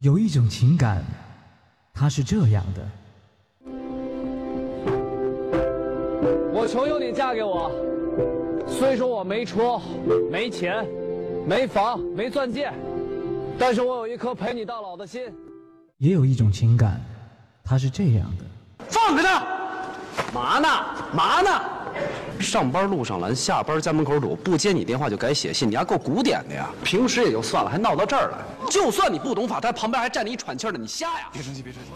有一种情感，它是这样的。我求求你嫁给我，虽说我没车、没钱、没房、没钻戒，但是我有一颗陪你到老的心。也有一种情感，它是这样的。放开他！嘛呢？嘛呢？上班路上拦，下班家门口堵，不接你电话就改写信，你还够古典的呀！平时也就算了，还闹到这儿来。就算你不懂法，他旁边还站着一喘气的，你瞎呀！别生气，别生气。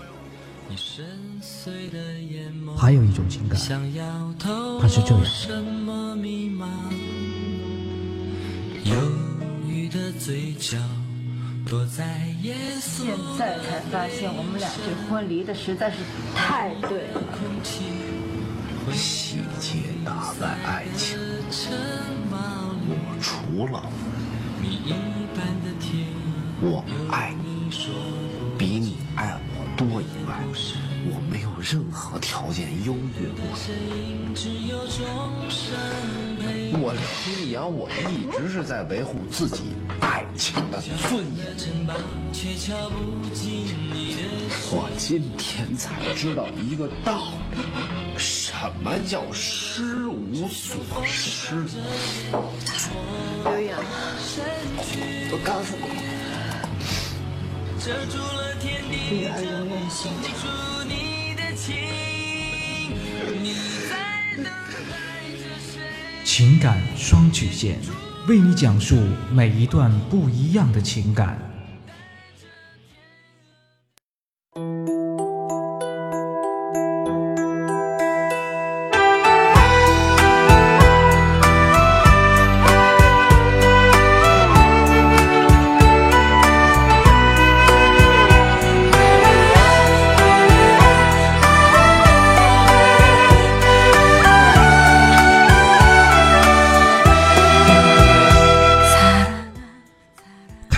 还有一种情感，它是这样。现在才发现，我们俩这婚离的实在是太对了。细节打败爱情，我除了我爱你比你爱我多以外，我没有任何条件优越过你。我李阳，我一直是在维护自己爱情的尊严。我今天才知道一个道理，什么叫失无所失。刘洋，我告诉你，女儿永远心疼。情感双曲线，为你讲述每一段不一样的情感。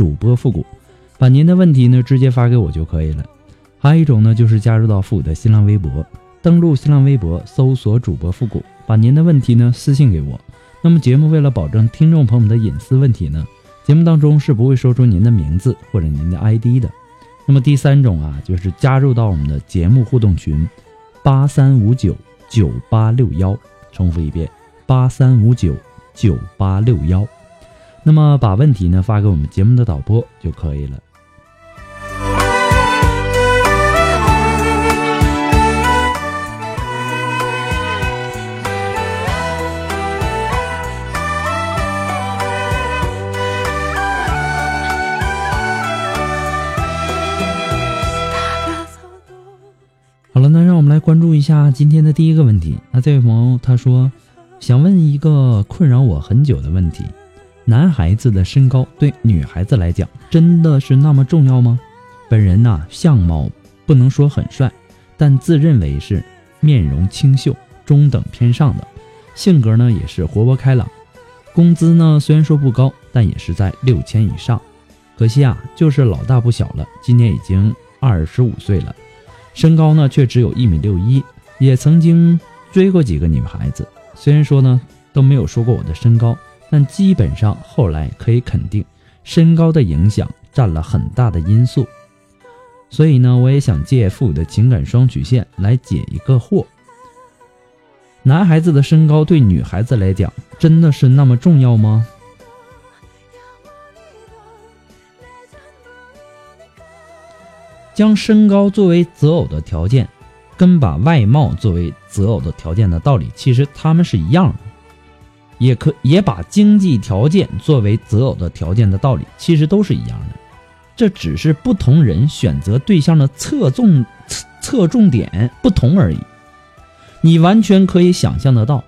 主播复古，把您的问题呢直接发给我就可以了。还有一种呢，就是加入到复古的新浪微博，登录新浪微博搜索主播复古，把您的问题呢私信给我。那么节目为了保证听众朋友们的隐私问题呢，节目当中是不会说出您的名字或者您的 ID 的。那么第三种啊，就是加入到我们的节目互动群八三五九九八六幺，重复一遍八三五九九八六幺。那么把问题呢发给我们节目的导播就可以了。好了，那让我们来关注一下今天的第一个问题。那这位朋友他说，想问一个困扰我很久的问题。男孩子的身高对女孩子来讲真的是那么重要吗？本人呐，相貌不能说很帅，但自认为是面容清秀、中等偏上的，性格呢也是活泼开朗。工资呢虽然说不高，但也是在六千以上。可惜啊，就是老大不小了，今年已经二十五岁了，身高呢却只有一米六一。也曾经追过几个女孩子，虽然说呢都没有说过我的身高。但基本上后来可以肯定，身高的影响占了很大的因素。所以呢，我也想借父母的情感双曲线来解一个惑：男孩子的身高对女孩子来讲真的是那么重要吗？将身高作为择偶的条件，跟把外貌作为择偶的条件的道理，其实他们是一样的。也可也把经济条件作为择偶的条件的道理，其实都是一样的，这只是不同人选择对象的侧重侧重点不同而已。你完全可以想象得到，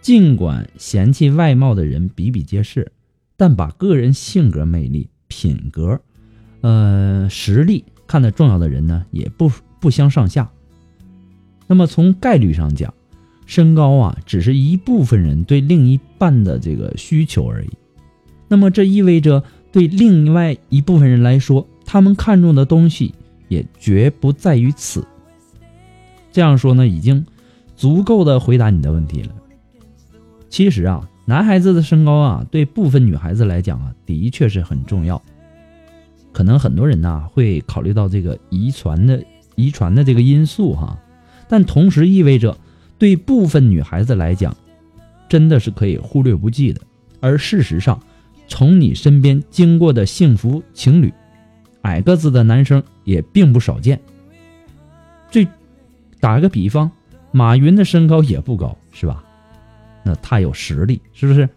尽管嫌弃外貌的人比比皆是，但把个人性格魅力、品格、呃实力看得重要的人呢，也不不相上下。那么从概率上讲，身高啊，只是一部分人对另一半的这个需求而已。那么这意味着，对另外一部分人来说，他们看重的东西也绝不在于此。这样说呢，已经足够的回答你的问题了。其实啊，男孩子的身高啊，对部分女孩子来讲啊，的确是很重要。可能很多人呢会考虑到这个遗传的遗传的这个因素哈，但同时意味着对部分女孩子来讲，真的是可以忽略不计的。而事实上，从你身边经过的幸福情侣，矮个子的男生也并不少见。最打个比方，马云的身高也不高，是吧？那他有实力，是不是？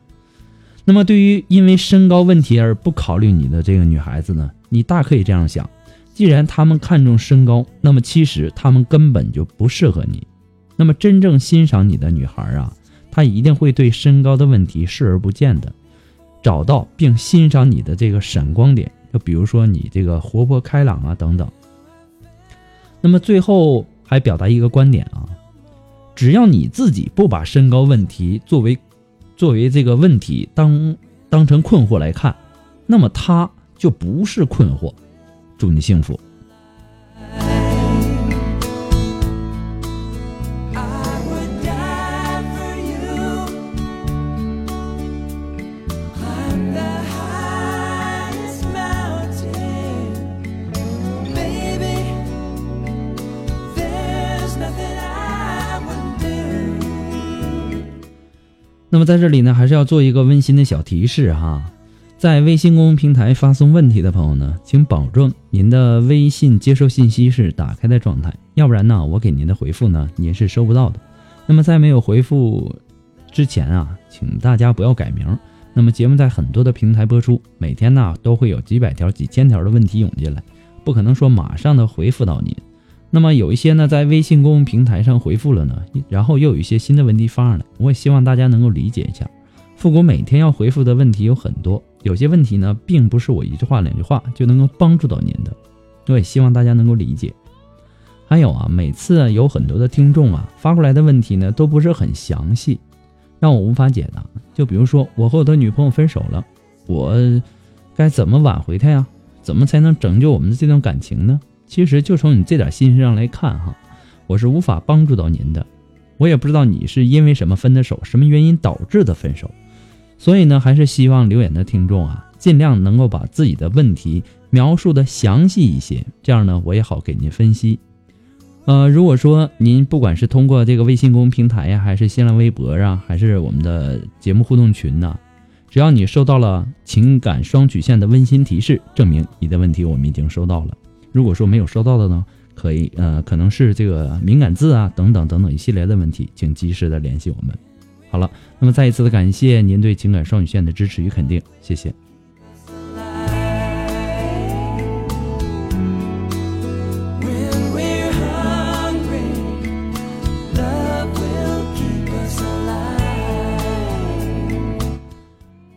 那么对于因为身高问题而不考虑你的这个女孩子呢，你大可以这样想：既然他们看重身高，那么其实他们根本就不适合你。那么真正欣赏你的女孩啊，她一定会对身高的问题视而不见的。找到并欣赏你的这个闪光点，就比如说你这个活泼开朗啊等等。那么最后还表达一个观点啊，只要你自己不把身高问题作为作为这个问题当当成困惑来看，那么他就不是困惑。祝你幸福。那么在这里呢，还是要做一个温馨的小提示哈，在微信公众平台发送问题的朋友呢，请保证您的微信接收信息是打开的状态，要不然呢，我给您的回复呢，您是收不到的。那么在没有回复之前啊，请大家不要改名。那么节目在很多的平台播出，每天呢都会有几百条、几千条的问题涌进来，不可能说马上的回复到您。那么有一些呢，在微信公众平台上回复了呢，然后又有一些新的问题发上来，我也希望大家能够理解一下。复古每天要回复的问题有很多，有些问题呢，并不是我一句话两句话就能够帮助到您的，我也希望大家能够理解。还有啊，每次有很多的听众啊发过来的问题呢，都不是很详细，让我无法解答。就比如说，我和我的女朋友分手了，我该怎么挽回她呀？怎么才能拯救我们的这段感情呢？其实就从你这点信息上来看，哈，我是无法帮助到您的。我也不知道你是因为什么分的手，什么原因导致的分手。所以呢，还是希望留言的听众啊，尽量能够把自己的问题描述的详细一些，这样呢，我也好给您分析。呃，如果说您不管是通过这个微信公众平台呀，还是新浪微博啊，还是我们的节目互动群呢，只要你收到了情感双曲线的温馨提示，证明你的问题我们已经收到了。如果说没有收到的呢，可以呃，可能是这个敏感字啊，等等等等一系列的问题，请及时的联系我们。好了，那么再一次的感谢您对情感双语线的支持与肯定，谢谢。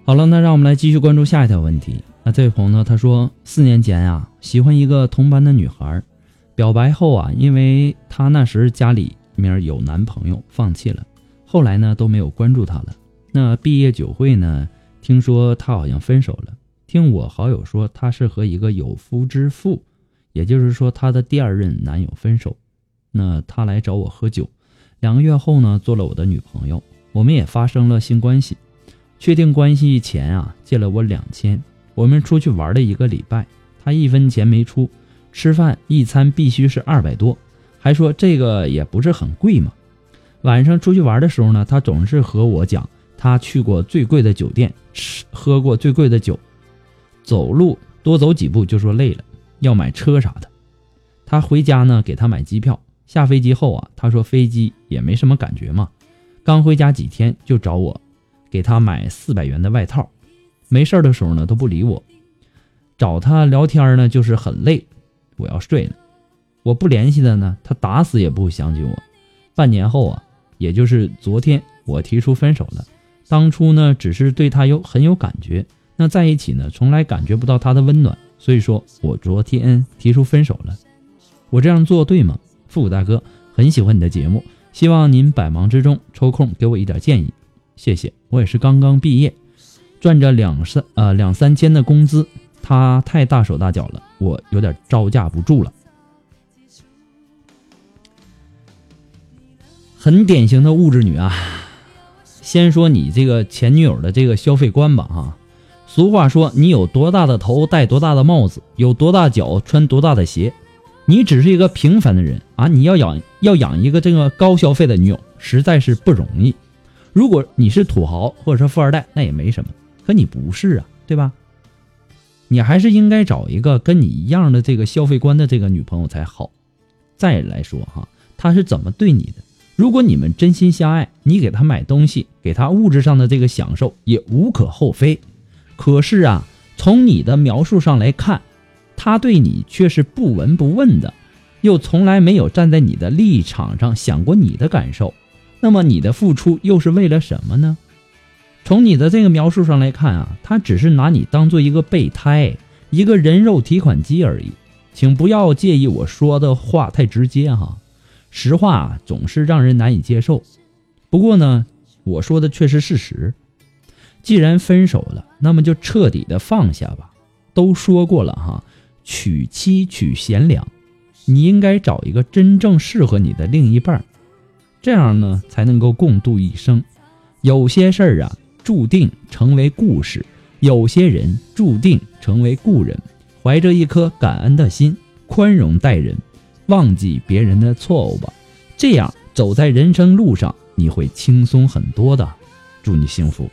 好了，那让我们来继续关注下一条问题。这位朋友呢，他说四年前啊，喜欢一个同班的女孩，表白后啊，因为她那时家里面有男朋友，放弃了。后来呢，都没有关注她了。那毕业酒会呢，听说她好像分手了。听我好友说，她是和一个有夫之妇，也就是说她的第二任男友分手。那她来找我喝酒，两个月后呢，做了我的女朋友，我们也发生了性关系。确定关系前啊，借了我两千。我们出去玩了一个礼拜，他一分钱没出，吃饭一餐必须是二百多，还说这个也不是很贵嘛。晚上出去玩的时候呢，他总是和我讲他去过最贵的酒店，吃喝过最贵的酒，走路多走几步就说累了，要买车啥的。他回家呢，给他买机票。下飞机后啊，他说飞机也没什么感觉嘛，刚回家几天就找我。给他买四百元的外套，没事的时候呢都不理我，找他聊天呢就是很累，我要睡了，我不联系他呢，他打死也不会想起我。半年后啊，也就是昨天，我提出分手了。当初呢只是对他有很有感觉，那在一起呢从来感觉不到他的温暖，所以说我昨天提出分手了。我这样做对吗？复古大哥很喜欢你的节目，希望您百忙之中抽空给我一点建议，谢谢。我也是刚刚毕业，赚着两三呃两三千的工资，他太大手大脚了，我有点招架不住了。很典型的物质女啊。先说你这个前女友的这个消费观吧，哈。俗话说，你有多大的头戴多大的帽子，有多大脚穿多大的鞋。你只是一个平凡的人啊，你要养要养一个这个高消费的女友，实在是不容易。如果你是土豪或者说富二代，那也没什么。可你不是啊，对吧？你还是应该找一个跟你一样的这个消费观的这个女朋友才好。再来说哈，她是怎么对你的？如果你们真心相爱，你给她买东西，给她物质上的这个享受也无可厚非。可是啊，从你的描述上来看，他对你却是不闻不问的，又从来没有站在你的立场上想过你的感受。那么你的付出又是为了什么呢？从你的这个描述上来看啊，他只是拿你当做一个备胎，一个人肉提款机而已。请不要介意我说的话太直接哈，实话总是让人难以接受。不过呢，我说的却是事实。既然分手了，那么就彻底的放下吧。都说过了哈，娶妻娶贤良，你应该找一个真正适合你的另一半，这样呢才能够共度一生。有些事儿啊，注定成为故事；有些人注定成为故人。怀着一颗感恩的心，宽容待人，忘记别人的错误吧。这样走在人生路上，你会轻松很多的。祝你幸福。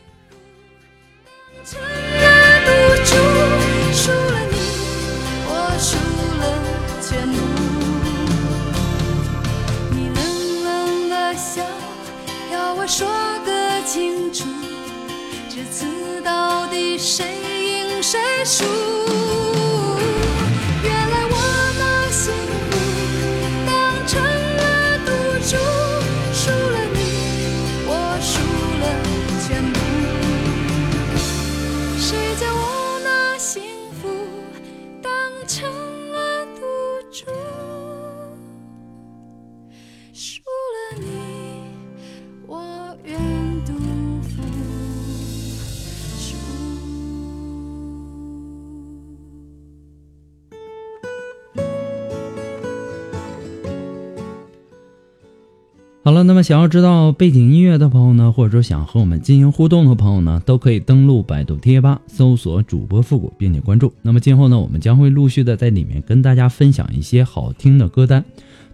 那么想要知道背景音乐的朋友呢，或者说想和我们进行互动的朋友呢，都可以登录百度贴吧搜索主播复古，并且关注。那么今后呢，我们将会陆续的在里面跟大家分享一些好听的歌单。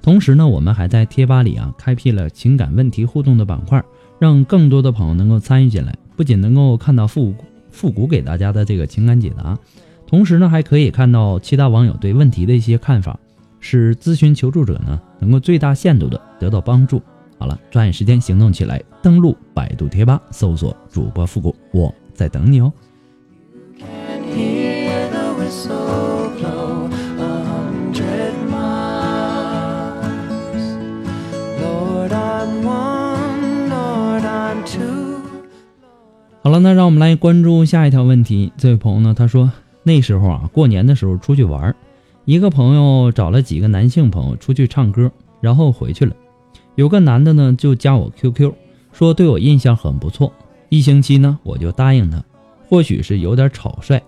同时呢，我们还在贴吧里啊开辟了情感问题互动的板块，让更多的朋友能够参与进来。不仅能够看到复古复古给大家的这个情感解答，同时呢，还可以看到其他网友对问题的一些看法，使咨询求助者呢能够最大限度的得到帮助。好了，抓紧时间行动起来，登录百度贴吧，搜索主播复古，我在等你哦。好了，那让我们来关注下一条问题。这位朋友呢，他说那时候啊，过年的时候出去玩，一个朋友找了几个男性朋友出去唱歌，然后回去了。有个男的呢，就加我 QQ，说对我印象很不错。一星期呢，我就答应他。或许是有点草率，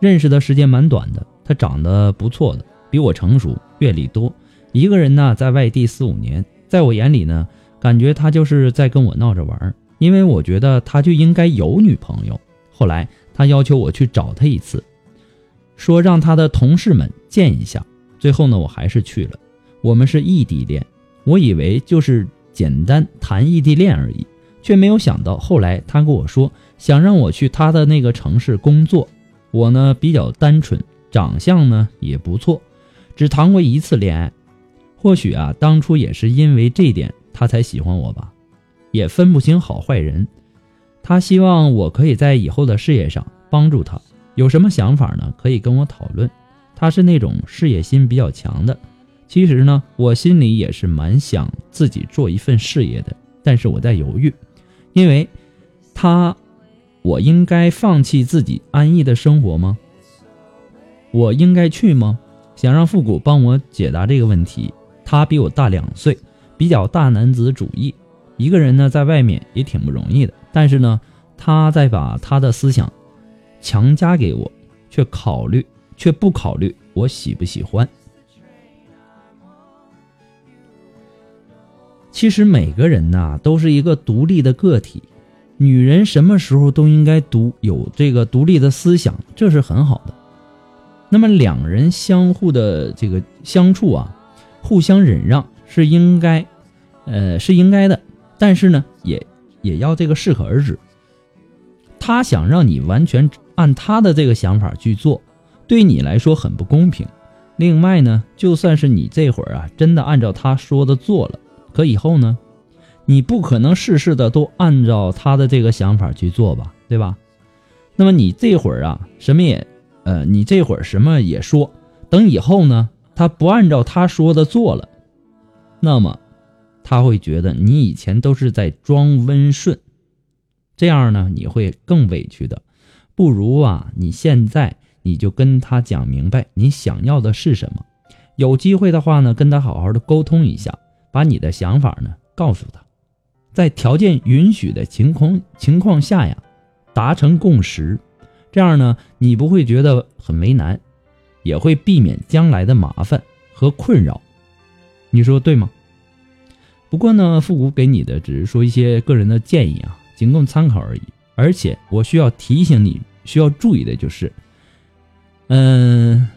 认识的时间蛮短的。他长得不错的，比我成熟，阅历多。一个人呢，在外地四五年，在我眼里呢，感觉他就是在跟我闹着玩。因为我觉得他就应该有女朋友。后来他要求我去找他一次，说让他的同事们见一下。最后呢，我还是去了。我们是异地恋。我以为就是简单谈异地恋而已，却没有想到后来他跟我说想让我去他的那个城市工作。我呢比较单纯，长相呢也不错，只谈过一次恋爱。或许啊，当初也是因为这点他才喜欢我吧，也分不清好坏人。他希望我可以在以后的事业上帮助他，有什么想法呢？可以跟我讨论。他是那种事业心比较强的。其实呢，我心里也是蛮想自己做一份事业的，但是我在犹豫，因为他，我应该放弃自己安逸的生活吗？我应该去吗？想让复古帮我解答这个问题。他比我大两岁，比较大男子主义，一个人呢在外面也挺不容易的。但是呢，他在把他的思想强加给我，却考虑却不考虑我喜不喜欢。其实每个人呐都是一个独立的个体，女人什么时候都应该独有这个独立的思想，这是很好的。那么两人相互的这个相处啊。互相忍让是应该，呃，是应该的，但是呢，也也要这个适可而止。他想让你完全按他的这个想法去做，对你来说很不公平。另外呢，就算是你这会儿啊，真的按照他说的做了，可以后呢，你不可能事事的都按照他的这个想法去做吧，对吧？那么你这会儿啊，什么也，呃，你这会儿什么也说，等以后呢？他不按照他说的做了，那么他会觉得你以前都是在装温顺，这样呢你会更委屈的。不如啊，你现在你就跟他讲明白你想要的是什么。有机会的话呢，跟他好好的沟通一下，把你的想法呢告诉他，在条件允许的情况情况下呀，达成共识，这样呢你不会觉得很为难。也会避免将来的麻烦和困扰，你说对吗？不过呢，复古给你的只是说一些个人的建议啊，仅供参考而已。而且我需要提醒你，需要注意的就是，嗯，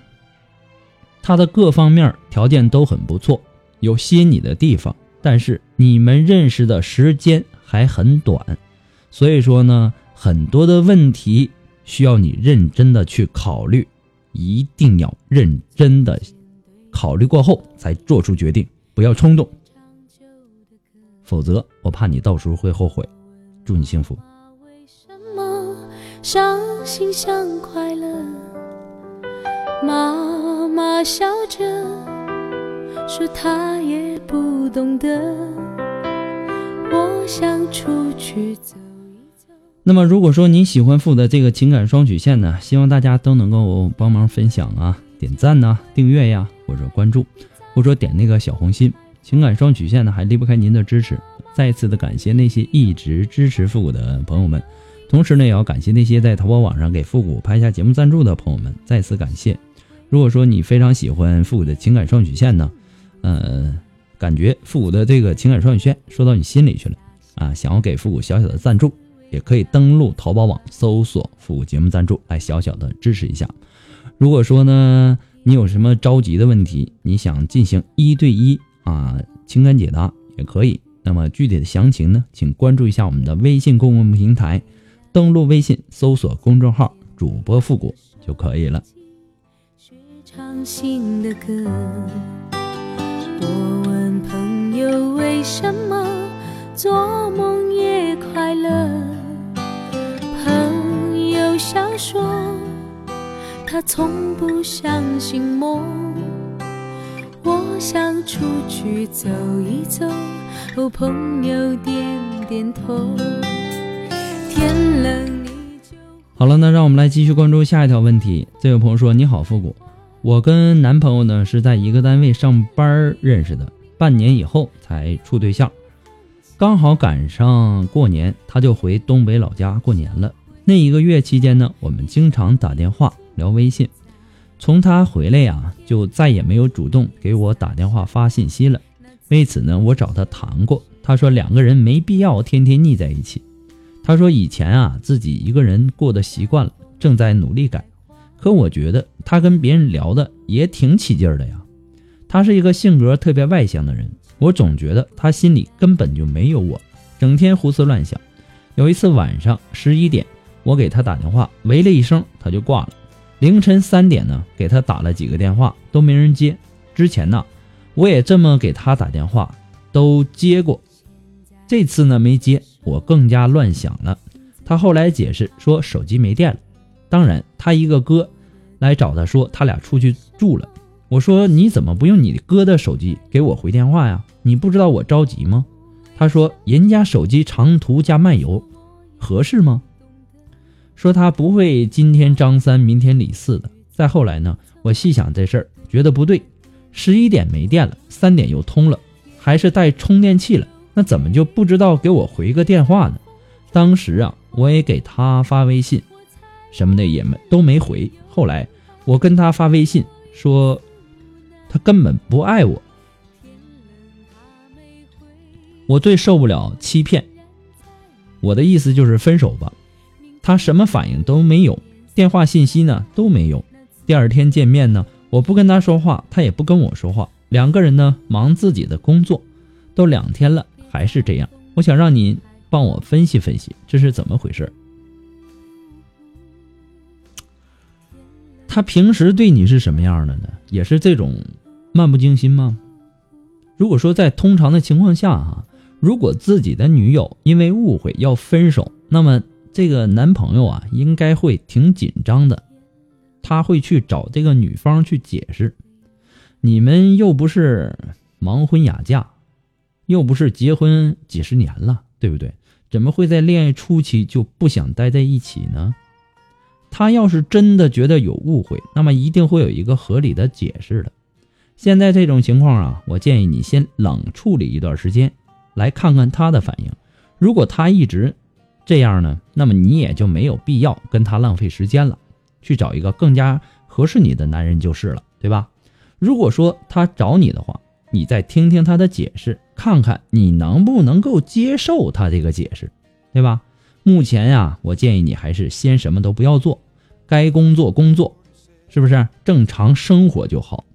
他的各方面条件都很不错，有吸引你的地方，但是你们认识的时间还很短，所以说呢，很多的问题需要你认真的去考虑。一定要认真的考虑过后才做出决定，不要冲动，否则我怕你到时候会后悔。祝你幸福。为什么伤心像快乐？妈妈笑着说他也不懂得。我想出去走。那么，如果说你喜欢父的这个情感双曲线呢，希望大家都能够帮忙分享啊、点赞呐、订阅呀，或者关注，或者点那个小红心。情感双曲线呢，还离不开您的支持。再次的感谢那些一直支持复古的朋友们，同时呢，也要感谢那些在淘宝网上给复古拍下节目赞助的朋友们，再次感谢。如果说你非常喜欢复古的情感双曲线呢，呃，感觉复古的这个情感双曲线说到你心里去了啊，想要给复古小小的赞助。也可以登录淘宝网搜索“复古节目赞助”来小小的支持一下。如果说呢，你有什么着急的问题，你想进行一对一啊情感解答也可以。那么具体的详情呢，请关注一下我们的微信公共平台，登录微信搜索公众号“主播复古”就可以了。唱新的歌，我问朋友为什么做梦也快乐。朋友笑说。他从不相信梦我想出去走一走哦朋友点点头。天冷你就好了那让我们来继续关注下一条问题。这位朋友说你好复古。我跟男朋友呢是在一个单位上班认识的半年以后才处对象刚好赶上过年他就回东北老家过年了那一个月期间呢，我们经常打电话聊微信。从他回来呀，就再也没有主动给我打电话发信息了。为此呢，我找他谈过，他说两个人没必要天天腻在一起。他说以前啊，自己一个人过得习惯了，正在努力改。可我觉得他跟别人聊的也挺起劲儿的呀。他是一个性格特别外向的人，我总觉得他心里根本就没有我，整天胡思乱想。有一次晚上十一点。我给他打电话，喂了一声，他就挂了。凌晨三点呢，给他打了几个电话，都没人接。之前呢，我也这么给他打电话，都接过。这次呢没接，我更加乱想了。他后来解释说手机没电了。当然，他一个哥来找他说他俩出去住了。我说你怎么不用你哥的手机给我回电话呀？你不知道我着急吗？他说人家手机长途加漫游，合适吗？说他不会今天张三明天李四的，再后来呢，我细想这事儿，觉得不对。十一点没电了，三点又通了，还是带充电器了，那怎么就不知道给我回个电话呢？当时啊，我也给他发微信，什么的也没都没回。后来我跟他发微信说，他根本不爱我，我最受不了欺骗。我的意思就是分手吧。他什么反应都没有，电话信息呢都没有。第二天见面呢，我不跟他说话，他也不跟我说话，两个人呢忙自己的工作，都两天了还是这样。我想让你帮我分析分析，这是怎么回事？他平时对你是什么样的呢？也是这种漫不经心吗？如果说在通常的情况下哈，如果自己的女友因为误会要分手，那么这个男朋友啊应该会挺紧张的，他会去找这个女方去解释。你们又不是盲婚哑嫁，又不是结婚几十年了，对不对？怎么会在恋爱初期就不想待在一起呢？他要是真的觉得有误会，那么一定会有一个合理的解释的。现在这种情况啊，我建议你先冷处理一段时间，来看看他的反应。如果他一直这样呢，那么你也就没有必要跟他浪费时间了，去找一个更加合适你的男人就是了，对吧？如果说他找你的话，你再听听他的解释，看看你能不能够接受他这个解释，对吧？目前呀，我建议你还是先什么都不要做，该工作工作，是不是正常生活就好？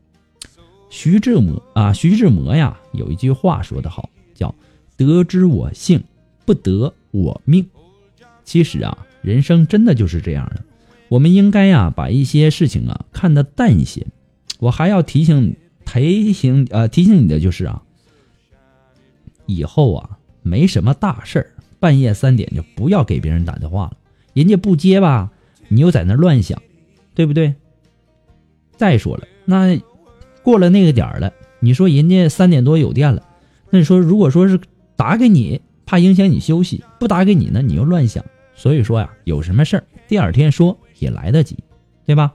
徐志摩啊，徐志摩呀，有一句话说得好，叫“得之我幸，不得我命”。其实啊，人生真的就是这样的，我们应该呀，把一些事情啊看得淡一些。我还要提醒提醒呃提醒你的就是啊，以后啊没什么大事儿。半夜三点就不要给别人打电话了，人家不接吧，你又在那乱想，对不对？再说了，那过了那个点儿了，你说人家三点多有电了，那你说如果说是打给你，怕影响你休息；不打给你呢，你又乱想。所以说呀，有什么事儿第二天说也来得及，对吧？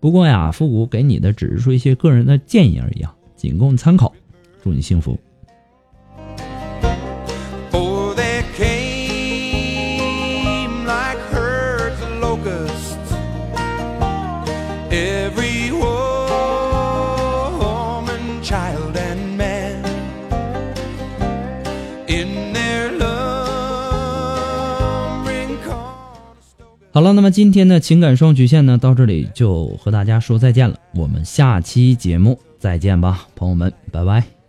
不过呀，复古给你的只是说一些个人的建议而已啊，仅供参考。祝你幸福。好了，那么今天的情感双曲线呢，到这里就和大家说再见了。我们下期节目再见吧，朋友们，拜拜。